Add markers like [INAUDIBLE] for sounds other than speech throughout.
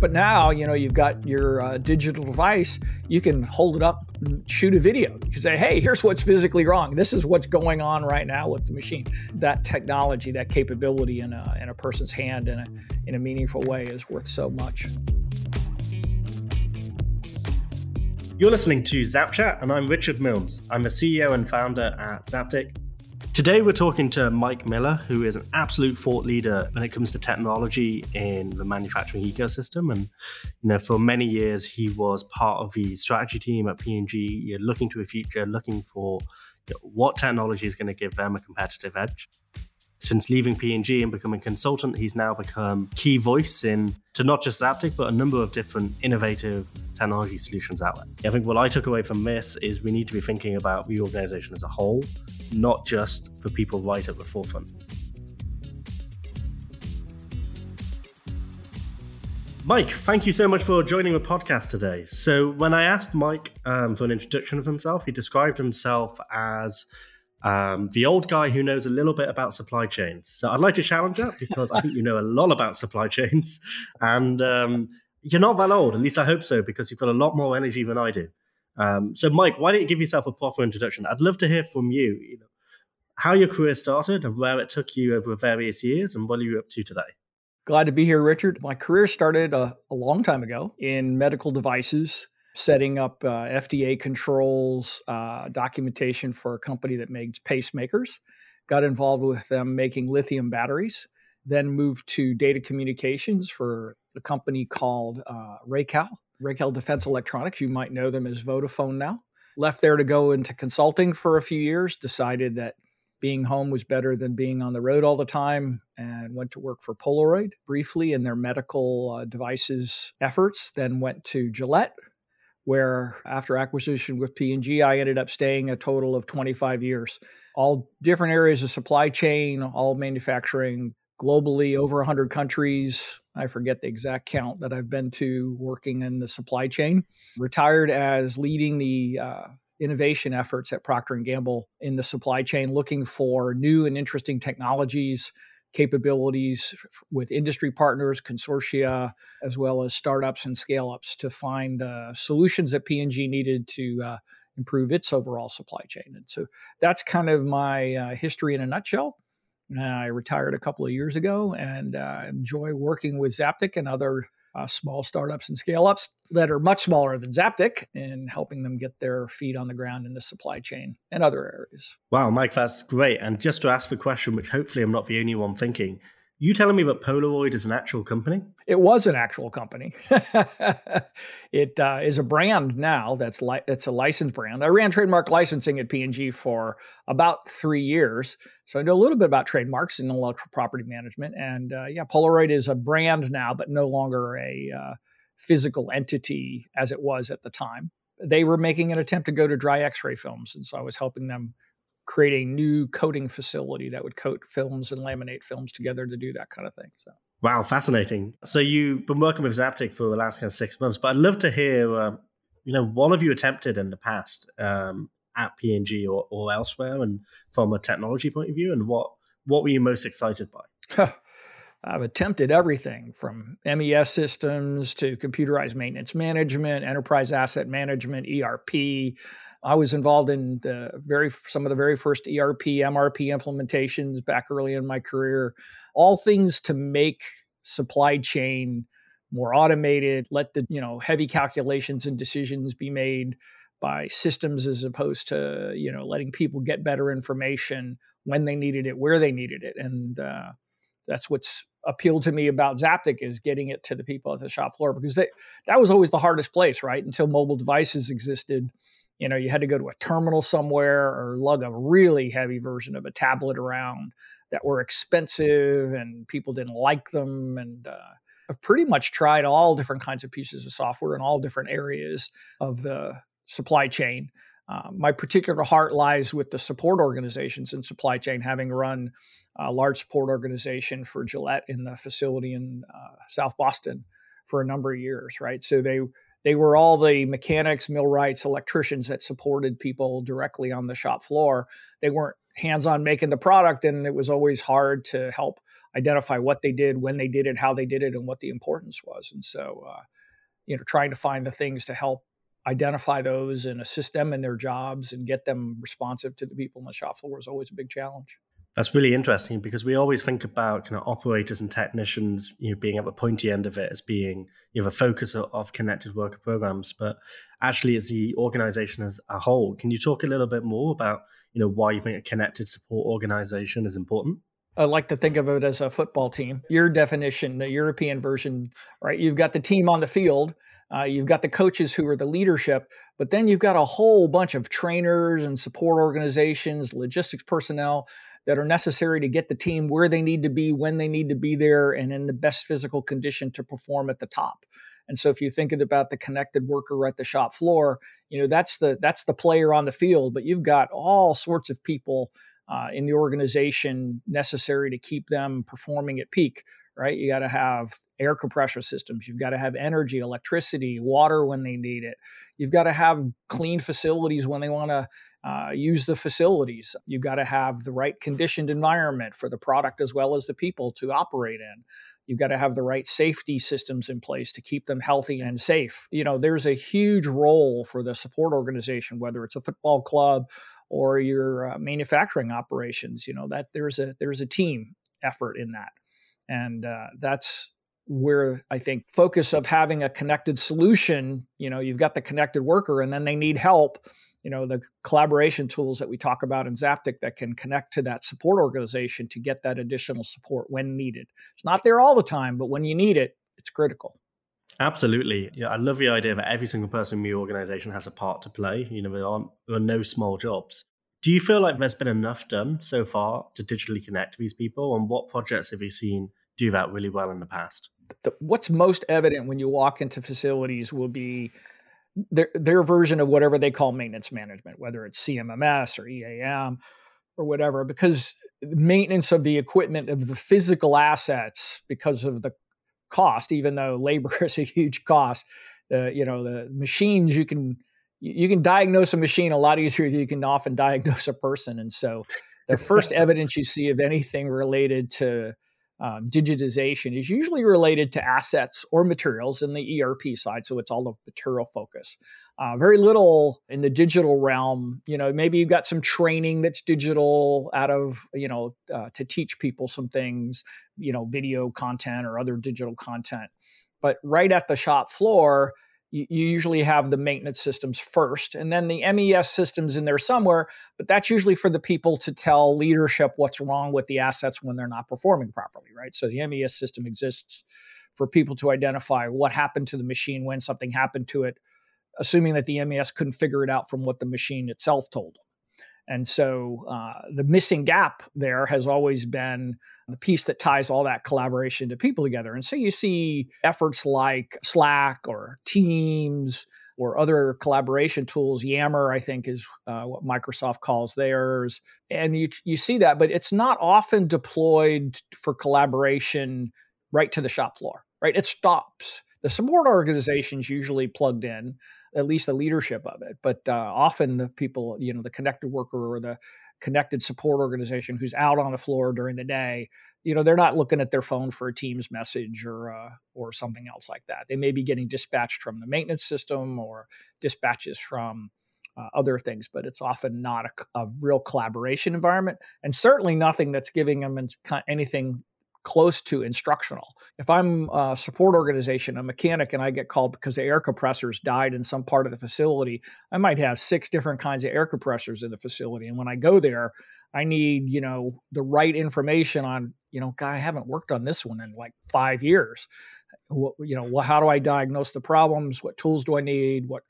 But now, you know, you've got your uh, digital device, you can hold it up and shoot a video. You can say, hey, here's what's physically wrong. This is what's going on right now with the machine. That technology, that capability in a, in a person's hand in a, in a meaningful way is worth so much. You're listening to ZapChat, and I'm Richard Milnes. I'm the CEO and founder at Zaptic. Today, we're talking to Mike Miller, who is an absolute thought leader when it comes to technology in the manufacturing ecosystem. And you know, for many years, he was part of the strategy team at P&G. Looking to a future, looking for you know, what technology is going to give them a competitive edge since leaving P&G and becoming consultant, he's now become key voice in to not just Zaptic, but a number of different innovative technology solutions out there. I think what I took away from this is we need to be thinking about the organization as a whole, not just for people right at the forefront. Mike, thank you so much for joining the podcast today. So, when I asked Mike um, for an introduction of himself, he described himself as um, the old guy who knows a little bit about supply chains. So I'd like to challenge that because I think you know a lot about supply chains, [LAUGHS] and um, you're not that old. At least I hope so, because you've got a lot more energy than I do. Um, so, Mike, why don't you give yourself a proper introduction? I'd love to hear from you. You know how your career started and where it took you over various years, and what are you up to today? Glad to be here, Richard. My career started a, a long time ago in medical devices setting up uh, FDA controls, uh, documentation for a company that makes pacemakers. Got involved with them making lithium batteries. Then moved to data communications for a company called uh, Racal, Racal Defense Electronics. You might know them as Vodafone now. Left there to go into consulting for a few years. Decided that being home was better than being on the road all the time and went to work for Polaroid briefly in their medical uh, devices efforts. Then went to Gillette, where after acquisition with P&G, I ended up staying a total of 25 years. All different areas of supply chain, all manufacturing globally, over 100 countries. I forget the exact count that I've been to working in the supply chain. Retired as leading the uh, innovation efforts at Procter & Gamble in the supply chain, looking for new and interesting technologies capabilities with industry partners, consortia, as well as startups and scale ups to find uh, solutions that P&G needed to uh, improve its overall supply chain. And so that's kind of my uh, history in a nutshell. I retired a couple of years ago and uh, enjoy working with Zaptic and other uh, small startups and scale ups that are much smaller than Zaptic and helping them get their feet on the ground in the supply chain and other areas. Wow, Mike, that's great. And just to ask the question, which hopefully I'm not the only one thinking, you telling me that Polaroid is an actual company? It was an actual company. [LAUGHS] it uh, is a brand now. That's li- it's a licensed brand. I ran trademark licensing at P&G for about three years, so I know a little bit about trademarks and intellectual property management. And uh, yeah, Polaroid is a brand now, but no longer a uh, physical entity as it was at the time. They were making an attempt to go to dry X-ray films, and so I was helping them create a new coating facility that would coat films and laminate films together to do that kind of thing. So. Wow, fascinating. So you've been working with Zaptic for the last kind of six months, but I'd love to hear, uh, you know, what have you attempted in the past um, at P&G or, or elsewhere, and from a technology point of view, and what what were you most excited by? [LAUGHS] I've attempted everything from MES systems to computerized maintenance management, enterprise asset management, ERP, I was involved in very some of the very first ERP, MRP implementations back early in my career. All things to make supply chain more automated, let the you know heavy calculations and decisions be made by systems as opposed to you know letting people get better information when they needed it, where they needed it, and uh, that's what's appealed to me about Zaptic is getting it to the people at the shop floor because they, that was always the hardest place, right? Until mobile devices existed you know you had to go to a terminal somewhere or lug a really heavy version of a tablet around that were expensive and people didn't like them and uh, i've pretty much tried all different kinds of pieces of software in all different areas of the supply chain uh, my particular heart lies with the support organizations in supply chain, having run a large support organization for Gillette in the facility in uh, South Boston for a number of years, right? So they they were all the mechanics, millwrights, electricians that supported people directly on the shop floor. They weren't hands on making the product, and it was always hard to help identify what they did, when they did it, how they did it, and what the importance was. And so, uh, you know, trying to find the things to help identify those and assist them in their jobs and get them responsive to the people on the shop floor is always a big challenge. That's really interesting because we always think about kind of operators and technicians, you know, being at the pointy end of it as being you know a focus of, of connected worker programs, but actually as the organization as a whole. Can you talk a little bit more about you know why you think a connected support organization is important? I like to think of it as a football team. Your definition, the European version, right? You've got the team on the field, uh, you've got the coaches who are the leadership, but then you've got a whole bunch of trainers and support organizations, logistics personnel that are necessary to get the team where they need to be, when they need to be there, and in the best physical condition to perform at the top. And so if you think about the connected worker at the shop floor, you know that's the that's the player on the field, but you've got all sorts of people uh, in the organization necessary to keep them performing at peak. Right? You got to have air compressor systems. You've got to have energy, electricity, water when they need it. You've got to have clean facilities when they want to uh, use the facilities. You've got to have the right conditioned environment for the product as well as the people to operate in. You've got to have the right safety systems in place to keep them healthy and safe. You know, there's a huge role for the support organization, whether it's a football club or your uh, manufacturing operations. You know that there's a there's a team effort in that, and uh, that's where I think focus of having a connected solution. You know, you've got the connected worker, and then they need help you know the collaboration tools that we talk about in Zaptic that can connect to that support organization to get that additional support when needed. It's not there all the time, but when you need it, it's critical. Absolutely. Yeah, I love the idea that every single person in the organization has a part to play. You know, there aren't there are no small jobs. Do you feel like there's been enough done so far to digitally connect these people? And what projects have you seen do that really well in the past? The, what's most evident when you walk into facilities will be their their version of whatever they call maintenance management, whether it's CMMS or EAM or whatever, because maintenance of the equipment of the physical assets because of the cost, even though labor [LAUGHS] is a huge cost, the you know the machines you can you can diagnose a machine a lot easier than you can often [LAUGHS] diagnose a person, and so the first [LAUGHS] evidence you see of anything related to um, digitization is usually related to assets or materials in the ERP side. So it's all the material focus. Uh, very little in the digital realm. You know, maybe you've got some training that's digital out of, you know, uh, to teach people some things, you know, video content or other digital content. But right at the shop floor, you, usually have the maintenance systems first and then the MES systems in there somewhere, but that's usually for the people to tell leadership what's wrong with the assets when they're not performing properly, right? So the MES system exists for people to identify what happened to the machine when something happened to it, assuming that the MES couldn't figure it out from what the machine itself told them. And so uh, the missing gap there has always been the piece that ties all that collaboration to people together. And so you see efforts like Slack or Teams or other collaboration tools. Yammer, I think, is uh, what Microsoft calls theirs. And you, you see that, but it's not often deployed for collaboration right to the shop floor, right? It stops. The support organization's usually plugged in, at least the leadership of it. But uh, often the people, you know, the connected worker or the connected support organization who's out on the floor during the day you know they're not looking at their phone for a teams message or uh, or something else like that they may be getting dispatched from the maintenance system or dispatches from uh, other things but it's often not a, a, real collaboration environment and certainly nothing that's giving them anything close to instructional. If I'm a support organization, a mechanic, and I get called because the air compressors died in some part of the facility, I might have six different kinds of air compressors in the facility. And when I go there, I need, you know, the right information on, you know, God, I haven't worked on this one in like five years. What, you know, well, how do I diagnose the problems? What tools do I need? What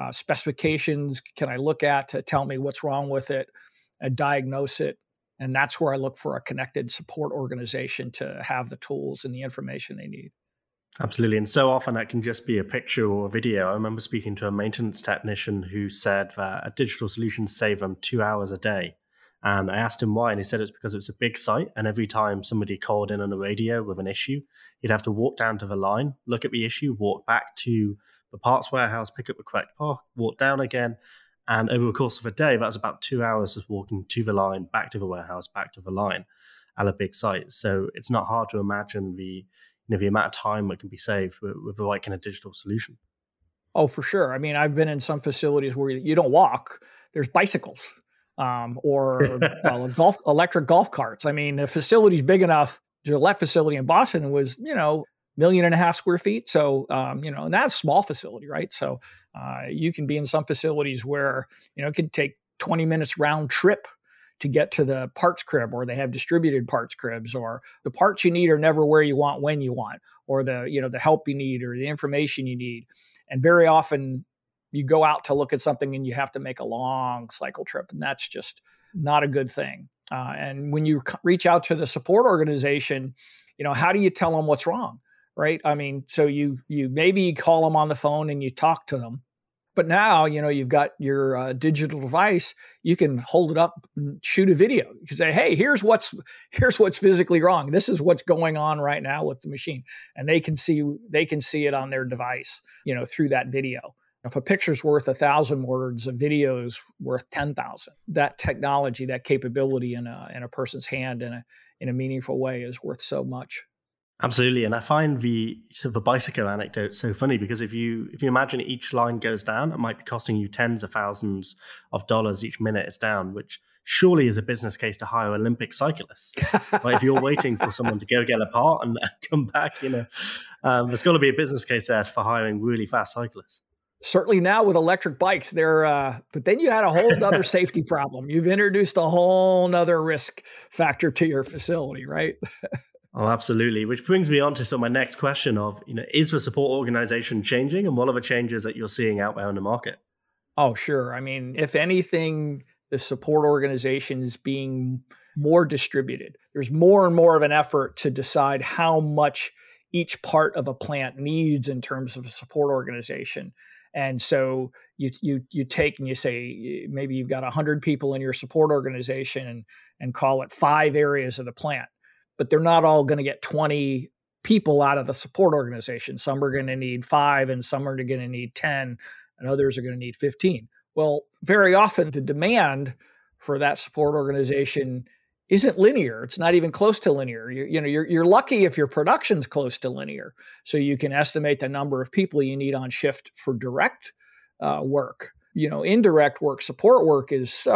uh, specifications can I look at to tell me what's wrong with it and diagnose it? And that's where I look for a connected support organization to have the tools and the information they need. Absolutely. And so often that can just be a picture or a video. I remember speaking to a maintenance technician who said that a digital solution saved them two hours a day. And I asked him why, and he said it's because it's a big site. And every time somebody called in on the radio with an issue, he'd have to walk down to the line, look at the issue, walk back to the parts warehouse, pick up the correct part, walk down again, and over the course of a day, that's about two hours of walking to the line, back to the warehouse, back to the line. at a big site. So it's not hard to imagine the you know the amount of time that can be saved with, with the right kind of digital solution. Oh, for sure. I mean, I've been in some facilities where you don't walk; there's bicycles um, or [LAUGHS] well, golf electric golf carts. I mean, the facility's big enough. The left facility in Boston was, you know, million and a half square feet. So, um, you know, and that's a small facility, right? So, uh, you can be in some facilities where, you know, it could take 20 minutes round trip to get to the parts crib or they have distributed parts cribs or the parts you need are never where you want when you want or the you know the help you need or the information you need and very often you go out to look at something and you have to make a long cycle trip and that's just not a good thing uh, and when you reach out to the support organization you know how do you tell them what's wrong right i mean so you you maybe call them on the phone and you talk to them but now, you know, you've got your uh, digital device. You can hold it up, and shoot a video. You can say, "Hey, here's what's here's what's physically wrong. This is what's going on right now with the machine," and they can see they can see it on their device, you know, through that video. If a picture's worth a thousand words, a video is worth ten thousand. That technology, that capability in a in a person's hand in a in a meaningful way is worth so much. Absolutely, and I find the sort of the bicycle anecdote so funny because if you if you imagine each line goes down, it might be costing you tens of thousands of dollars each minute it's down, which surely is a business case to hire Olympic cyclists. if you're waiting for someone to go get a part and [LAUGHS] come back, you know, um, there's got to be a business case there for hiring really fast cyclists. Certainly now with electric bikes, there. Uh, but then you had a whole other [LAUGHS] safety problem. You've introduced a whole other risk factor to your facility, right? Oh, absolutely. Which brings me on to of my next question of, you know, is the support organization changing and what are the changes that you're seeing out there in the market? Oh, sure. I mean, if anything, the support organization is being more distributed. There's more and more of an effort to decide how much each part of a plant needs in terms of a support organization. And so you you you take and you say maybe you've got 100 people in your support organization and and call it five areas of the plant but they're not all going to get 20 people out of the support organization. Some are going to need five, and some are going to need 10, and others are going to need 15. Well, very often the demand for that support organization isn't linear. It's not even close to linear. You, you know, you're, you're lucky if your production's close to linear, so you can estimate the number of people you need on shift for direct uh, work you know indirect work support work is so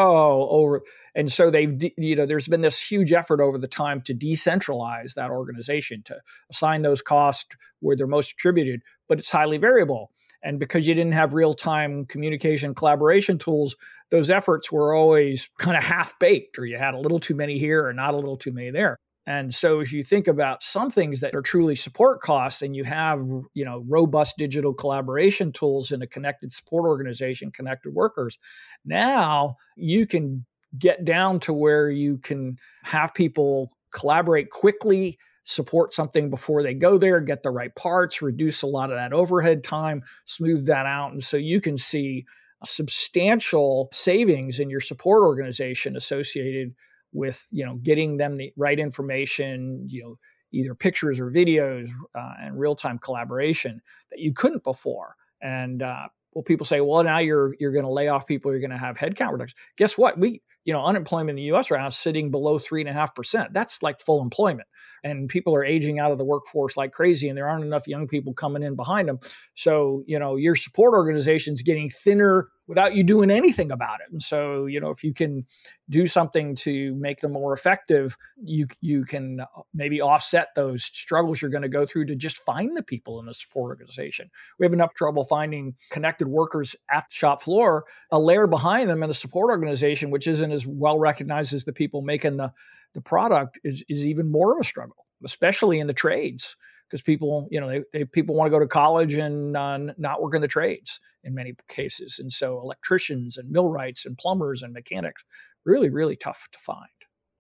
over and so they've you know there's been this huge effort over the time to decentralize that organization to assign those costs where they're most attributed but it's highly variable and because you didn't have real-time communication collaboration tools those efforts were always kind of half baked or you had a little too many here or not a little too many there. And so if you think about some things that are truly support costs and you have, you know, robust digital collaboration tools in a connected support organization, connected workers, now you can get down to where you can have people collaborate quickly, support something before they go there, get the right parts, reduce a lot of that overhead time, smooth that out. And so you can see substantial savings in your support organization associated with you know getting them the right information you know either pictures or videos uh, and real-time collaboration that you couldn't before. And uh, well people say well now you're you're going to lay off people you're going to have headcount reduction guess what? We you know unemployment in the us right now is sitting below three and a half percent. That's like full employment and people are aging out of the workforce like crazy and there aren't enough young people coming in behind them so you know your support organization's getting thinner without you doing anything about it. And so you know if you can do something to make them more effective you you can uh, maybe offset those struggles you're going to go through to just find the people in the support organization. We have enough trouble finding connected workers at the shop floor a layer behind them in the support organization which isn't as well recognized as the people making the the product is, is even more of a struggle, especially in the trades, because people, you know, they, they, people want to go to college and uh, not work in the trades in many cases. And so electricians and millwrights and plumbers and mechanics, really, really tough to find.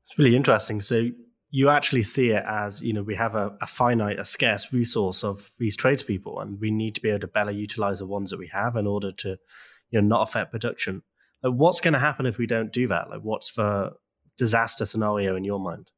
It's really interesting. So you actually see it as, you know, we have a, a finite, a scarce resource of these tradespeople, and we need to be able to better utilize the ones that we have in order to, you know, not affect production. Like, what's going to happen if we don't do that? Like, what's the disaster scenario in your mind?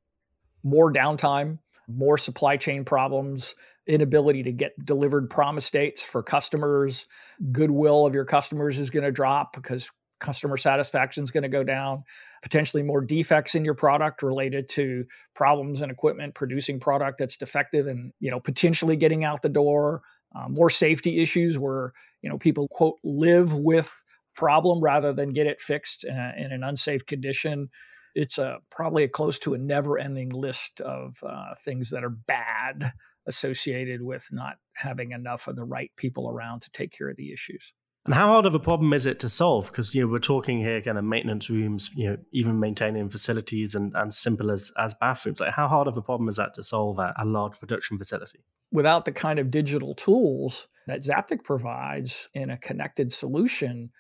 More downtime, more supply chain problems, inability to get delivered promise dates for customers, goodwill of your customers is going to drop because customer satisfaction is going to go down, potentially more defects in your product related to problems in equipment producing product that's defective and you know potentially getting out the door. Uh, more safety issues where you know people quote live with problem rather than get it fixed uh, in an unsafe condition. It's a probably a close to a never-ending list of uh, things that are bad associated with not having enough of the right people around to take care of the issues. And how hard of a problem is it to solve? Because you know we're talking here kind of maintenance rooms, you know, even maintaining facilities and, and simple as, as bathrooms. Like how hard of a problem is that to solve at a large production facility? Without the kind of digital tools that Zaptic provides in a connected solution,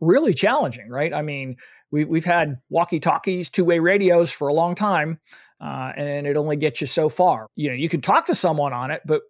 really challenging, right? I mean, we, we've had walkie talkies, two way radios for a long time, uh, and it only gets you so far. You know, you can talk to someone on it, but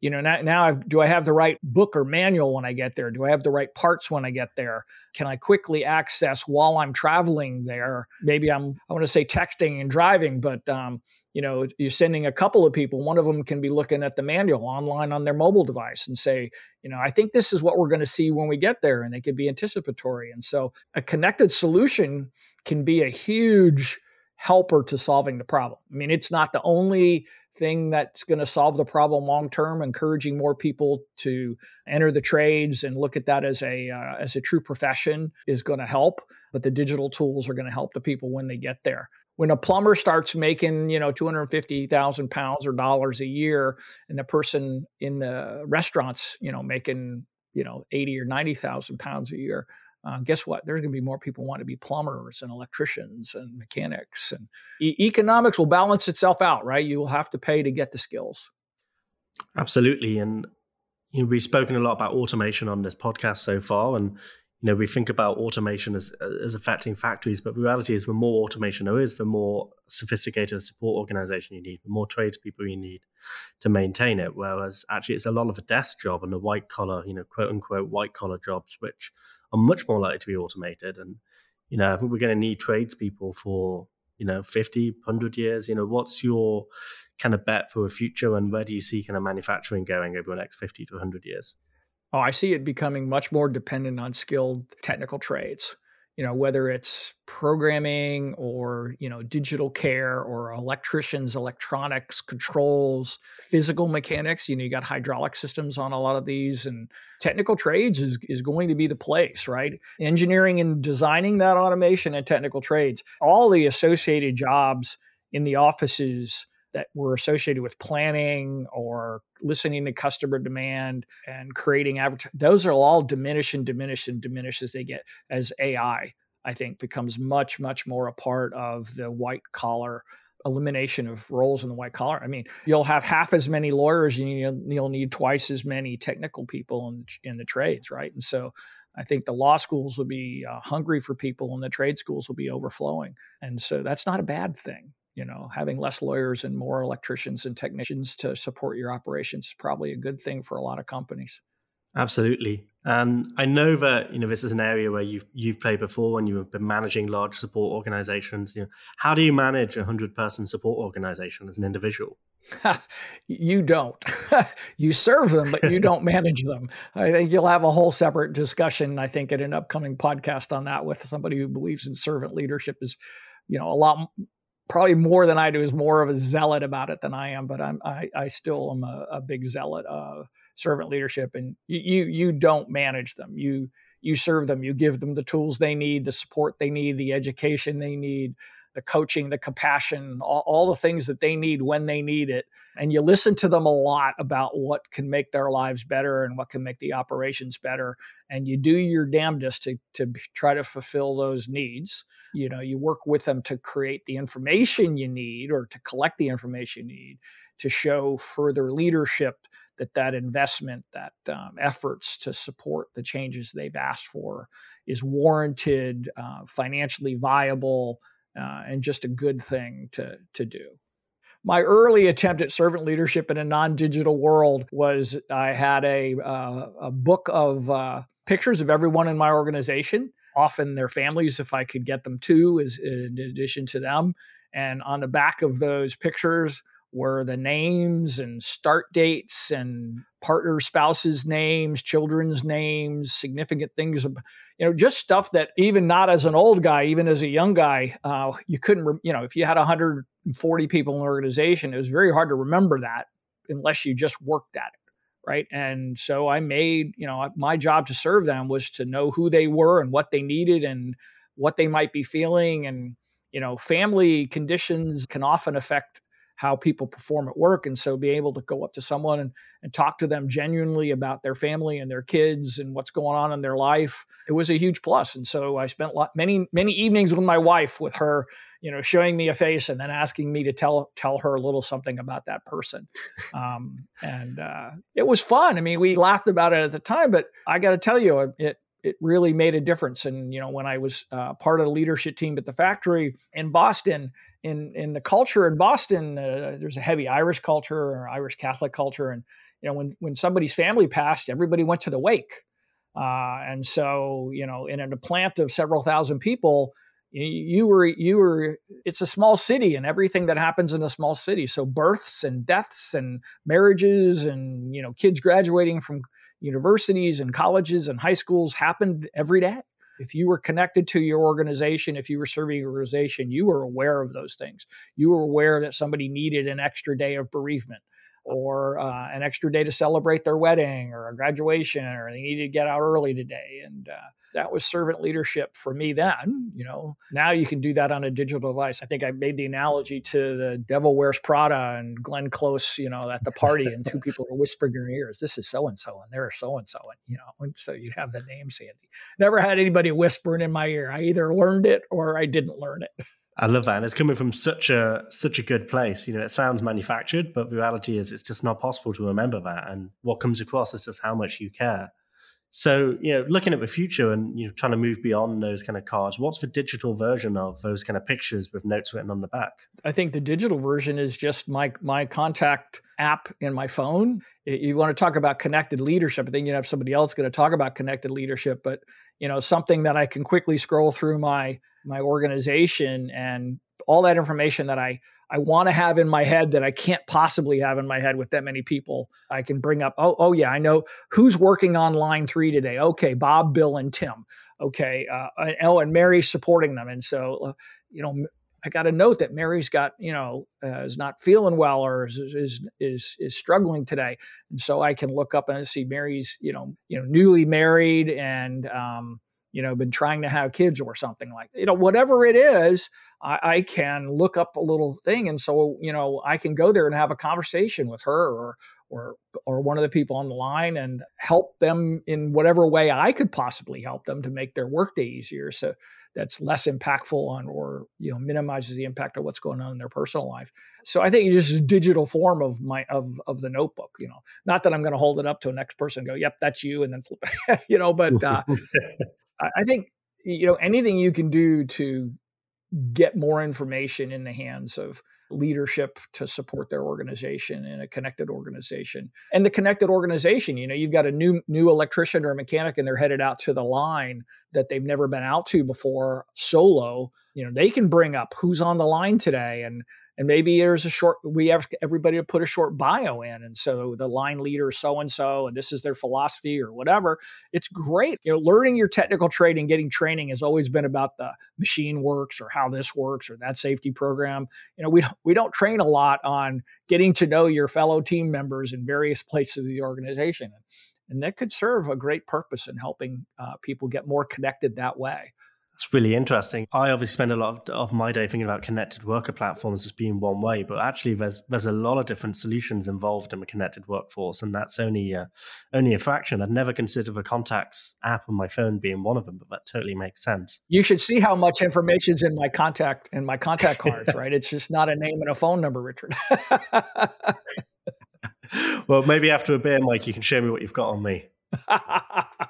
you know now, now I've, do i have the right book or manual when i get there do i have the right parts when i get there can i quickly access while i'm traveling there maybe i'm i want to say texting and driving but um, you know you're sending a couple of people one of them can be looking at the manual online on their mobile device and say you know i think this is what we're going to see when we get there and they could be anticipatory. And so a connected solution can be a huge helper to solving the problem. I mean it's not the only thing that's going to solve the problem long term encouraging more people to enter the trades and look at that as a uh, as a true profession is going to help but the digital tools are going to help the people when they get there when a plumber starts making you know 250,000 pounds or dollars a year and the person in the restaurants you know making you know 80 or 90,000 pounds a year uh, guess what? There's going to be more people want to be plumbers and electricians and mechanics, and e- economics will balance itself out, right? You will have to pay to get the skills. Absolutely, and you know, we've spoken a lot about automation on this podcast so far, and you know we think about automation as as affecting factories, but the reality is, the more automation there is, the more sophisticated support organization you need, the more tradespeople you need to maintain it. Whereas actually, it's a lot of a desk job and a white collar, you know, quote unquote white collar jobs, which are much more likely to be automated. And, you know, I think we're going to need tradespeople for, you know, 50, 100 years. You know, what's your kind of bet for the future and where do you see kind of manufacturing going over the next 50 to 100 years? Oh, I see it becoming much more dependent on skilled technical trades you know whether it's programming or you know digital care or electricians electronics controls physical mechanics. You know you got hydraulic systems on a lot of these and technical trades is, is going to be the place right? Engineering and designing that automation and technical trades all the associated jobs in the offices that were associated with planning or listening to customer demand and creating advertising. Those are all diminish and diminish and diminish as they get as AI. I think becomes much much more a part of the white collar elimination of roles in the white collar. I mean, you'll have half as many lawyers, and you'll, need twice as many technical people in in the trades, right? And so. I think the law schools will be uh, hungry for people, and the trade schools will be overflowing, and so that's not a bad thing you know having less lawyers and more electricians and technicians to support your operations is probably a good thing for a lot of companies. Absolutely. And i know that you know this is an area where you've you've played before when you've been managing large support organizations you know how do you manage a 100 person support organization as an individual? [LAUGHS] You don't. [LAUGHS] You serve them but you don't [LAUGHS] manage them. I think you'll have a whole separate discussion i think in an upcoming podcast on that with somebody who believes in servant leadership is you know a lot probably more than I do is more of a zealot about it than I am, but I'm I, I still am a, a big zealot of servant leadership, and you you don't manage them. You you serve them. You give them the tools they need, the support they need, the education they need, the coaching, the compassion, all, all the things that they need when they need it. And you listen to them a lot about what can make their lives better and what can make the operations better. And you do your damnedest to, to try to fulfill those needs. You know, you work with them to create the information you need or to collect the information you need to show further leadership that that investment, that um, efforts to support the changes they've asked for is warranted, uh, financially viable, uh, and just a good thing to to do. My early attempt at servant leadership in a non-digital world was I had a uh, a book of uh, pictures of everyone in my organization, often their families if I could get them too, as in addition to them. And on the back of those pictures were the names and start dates and partner spouses names children's names significant things you know just stuff that even not as an old guy even as a young guy uh, you couldn't you know if you had 140 people in an organization it was very hard to remember that unless you just worked at it right? And so i made you know my job to serve them was to know who they were and what they needed and what they might be feeling and you know family conditions can often affect how people perform at work. And so be able to go up to someone and, and talk to them genuinely about their family and their kids and what's going on in their life, it was a huge plus. And so I spent lot, many, many evenings with my wife with her, you know, showing me a face and then asking me to tell, tell her a little something about that person. Um, and uh, it was fun. I mean, we laughed about it at the time, but I got to tell you, it, it really made a difference. And you know, when I was uh, part of the leadership team at the factory in Boston, in in the culture in Boston, uh, there's a heavy Irish culture or Irish Catholic culture, and you know, when when somebody's family passed, everybody went to the wake, uh, and so you know, in a plant of several thousand people. You, you were you were it's a small city and everything that happens in a small city so births and deaths and marriages and you know kids graduating from universities and colleges and high schools happened every day. If you were connected to your organization, if you were serving your organization, you were aware of those things. You were aware that somebody needed an extra day of bereavement or uh, an extra day to celebrate their wedding or a graduation or they needed to get out early today. And uh, that was servant leadership for me then. You know, now you can do that on a digital device. I think I made the analogy to the Devil Wears Prada and Glenn Close, you know, at the party, and two people are whispering in your ears, "This is so and so," and they're so and so, and you know, and so you have the name handy. Never had anybody whispering in my ear. I either learned it or I didn't learn it. I love that, and it's coming from such a such a good place. You know, it sounds manufactured, but the reality is, it's just not possible to remember that. And what comes across is just how much you care. So, you know, looking at the future and you know, trying to move beyond those kind of cards, what's the digital version of those kind of pictures with notes written on the back? I think the digital version is just my my contact app in my phone. You want to talk about connected leadership. I think you have somebody else going to talk about connected leadership, but you know, something that I can quickly scroll through my my organization and all that information that I I want to have in my head that I can't possibly have in my head with that many people. I can bring up, oh, oh yeah, I know who's working on line three today. Okay, Bob, Bill, and Tim. Okay, uh, oh, and Mary's supporting them, and so uh, you know, I got a note that Mary's got you know uh, is not feeling well or is, is is is struggling today, and so I can look up and see Mary's you know you know newly married and um, you know been trying to have kids or something like you know whatever it is I, I, can look up a little thing and so you know i can go there and have a conversation with her or or or one of the people on the line and help them in whatever way i could possibly help them to make their workday easier so that's less impactful on or you know minimizes the impact of what's going on in their personal life. So i think it's just a digital form of my of of the notebook you know. Not that i'm going to hold it up to a next person and go yep that's you and then flip it [LAUGHS] you know but uh, [LAUGHS] I think you know anything you can do to get more information in the hands of leadership to support their organization in a connected organization. And the connected organization you know you've got a new new electrician or mechanic and they're headed out to the line that they've never been out to before solo. You know they can bring up who's on the line today and and maybe there's a short we have everybody to put a short bio in and so the line leader so and so and this is their philosophy or whatever. It's great. You know learning your technical trade and getting training has always been about the machine works or how this works or that safety program. You know we don't, we don't train a lot on getting to know your fellow team members in various places of the organization and that could serve a great purpose in helping uh, people get more connected that way it's really interesting. I obviously spend a lot of my day thinking about connected worker platforms as being one way, but actually there's there's a lot of different solutions involved in a connected workforce, and that's only uh, only a fraction. I'd never considered the contacts app on my phone being one of them, but that totally makes sense. You should see how much information's in my contact in my contact cards, right? It's just not a name and a phone number, Richard. [LAUGHS] well, maybe after a beer, Mike, you can show me what you've got on me. [LAUGHS]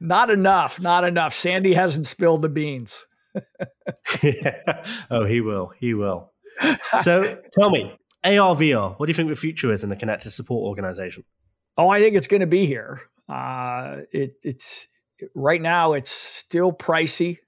not enough, not enough. Sandy hasn't spilled the beans. [LAUGHS] yeah. Oh, he will. He will. So tell me, AR VR, what do you think the future is in the connected support organization? Oh, I think it's going to be here. Uh, it, it's right now, it's still pricey.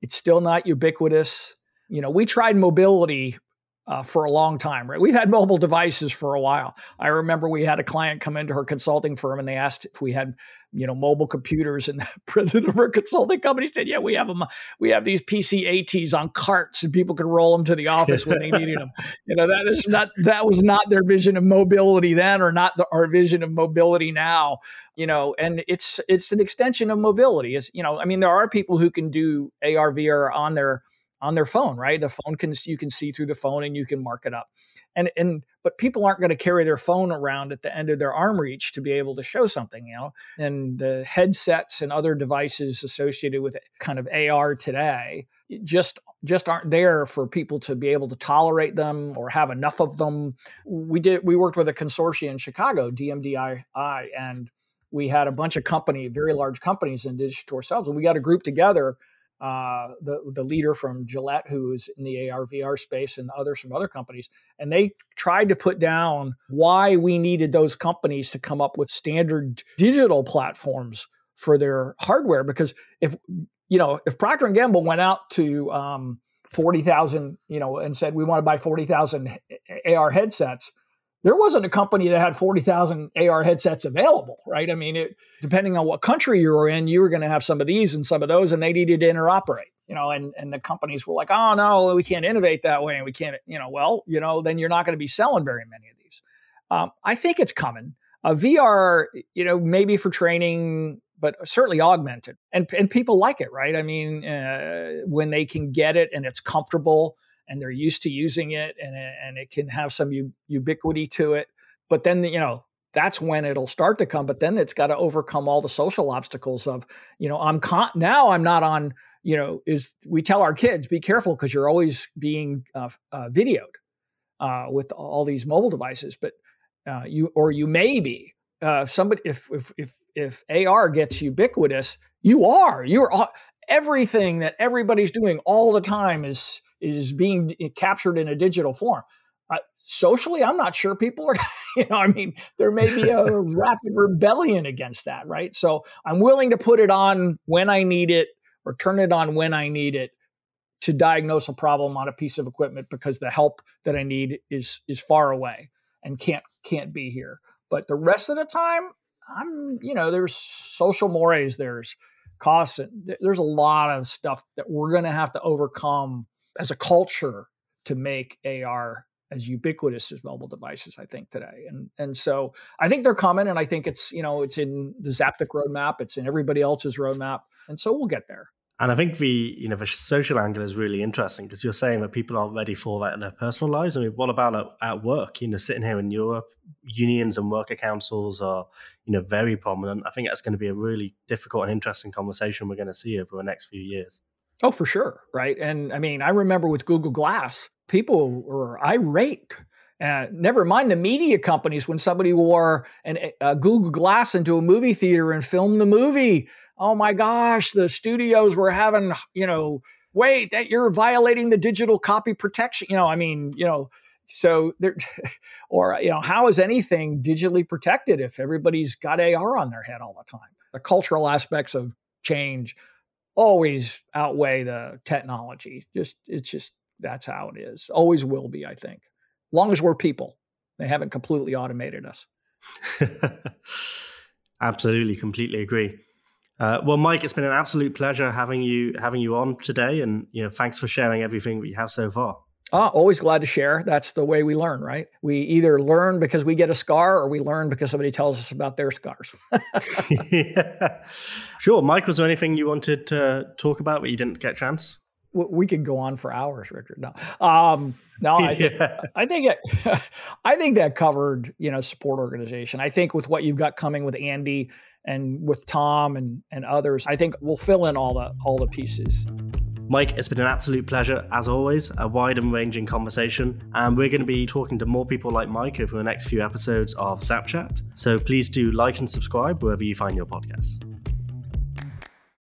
It's still not ubiquitous. You know, we tried mobility uh, for a long time, right? We've had mobile devices for a while. I remember we had a client come into her consulting firm and they asked if we had, you know, mobile computers, and [LAUGHS] the president of her consulting company said, "Yeah, we have them. We have these PC-ATs on carts, and people could roll them to the office when they [LAUGHS] needed them." You know, that is not that was not their vision of mobility then, or not the, our vision of mobility now. You know, and it's it's an extension of mobility. Is you know, I mean, there are people who can do AR VR on their on their phone, right? The phone can you can see through the phone and you can mark it up. And and but people aren't going to carry their phone around at the end of their arm reach to be able to show something, you know. And the headsets and other devices associated with kind of AR today just just aren't there for people to be able to tolerate them or have enough of them. We did we worked with a consortium in Chicago, DMDI, and we had a bunch of company, very large companies in digital ourselves, and we got a group together uh, the the leader from Gillette, who is in the AR VR space, and others from other companies, and they tried to put down why we needed those companies to come up with standard digital platforms for their hardware. Because if you know, if Procter and Gamble went out to um, forty thousand, you know, and said we want to buy forty thousand AR headsets, there wasn't a company that had 40,000 AR headsets available, right? I mean, it, depending on what country you were in, you were going to have some of these and some of those, and they needed to interoperate, you know, and, and the companies were like, oh, no, we can't innovate that way. And we can't, you know, well, you know, then you're not going to be selling very many of these. Um, I think it's coming. VR, you know, maybe for training, but certainly augmented. And, and people like it, right? I mean, uh, when they can get it and it's comfortable – and they're used to using it and, and it can have some u- ubiquity to it. But then, you know, that's when it'll start to come. But then it's got to overcome all the social obstacles of, you know, I'm con- now I'm not on, you know, is we tell our kids, be careful because you're always being uh, uh, videoed uh, with all these mobile devices. But uh, you, or you may be. Uh, somebody, if, if, if, if AR gets ubiquitous, you are, you're everything that everybody's doing all the time is is being captured in a digital form. Uh, socially, I'm not sure people are, [LAUGHS] you know, I mean, there may be a [LAUGHS] rapid rebellion against that, right? So I'm willing to put it on when I need it or turn it on when I need it to diagnose a problem on a piece of equipment because the help that I need is is far away and can't can't be here. But the rest of the time, I'm, you know, there's social mores, there's costs, there's a lot of stuff that we're going to have to overcome as a culture to make AR as ubiquitous as mobile devices, I think today, and and so I think they're coming, and I think it's you know it's in the Zaptic roadmap, it's in everybody else's roadmap, and so we'll get there. And I think the you know the social angle is really interesting because you're saying that people aren't ready for that in their personal lives. I mean, what about at, at work? You know, sitting here in Europe, unions and worker councils are you know very prominent. I think that's going to be a really difficult and interesting conversation we're going to see over the next few years. Oh, for sure. Right. And I mean, I remember with Google Glass, people were irate. Uh, never mind the media companies when somebody wore an, a Google Glass into a movie theater and filmed the movie. Oh my gosh, the studios were having, you know, wait, that you're violating the digital copy protection. You know, I mean, you know, so there, [LAUGHS] or, you know, how is anything digitally protected if everybody's got AR on their head all the time? The cultural aspects of change always outweigh the technology. Just it's just that's how it is. Always will be, I think. Long as we're people. They haven't completely automated us. [LAUGHS] Absolutely, completely agree. Uh, well, Mike, it's been an absolute pleasure having you having you on today, and you know, thanks for sharing everything you have so far. Ah, always glad to share. That's the way we learn, right? We either learn because we get a scar or we learn because somebody tells us about their scars. [LAUGHS] yeah. Sure. Mike, was there anything you wanted to talk about but you didn't get a chance? We could go on for hours, Richard. No, um, no, I, [LAUGHS] think, yeah. I think it, [LAUGHS] I think that covered, you know, support organization. I think with what you've got coming with Andy and with Tom and and others, I think we'll fill in all the all the pieces. Mike, it's been an absolute pleasure, as always, a wide and ranging conversation. And we're going to be talking to more people like Mike over the next few episodes of ZapChat. So please do like and subscribe wherever you find your podcasts.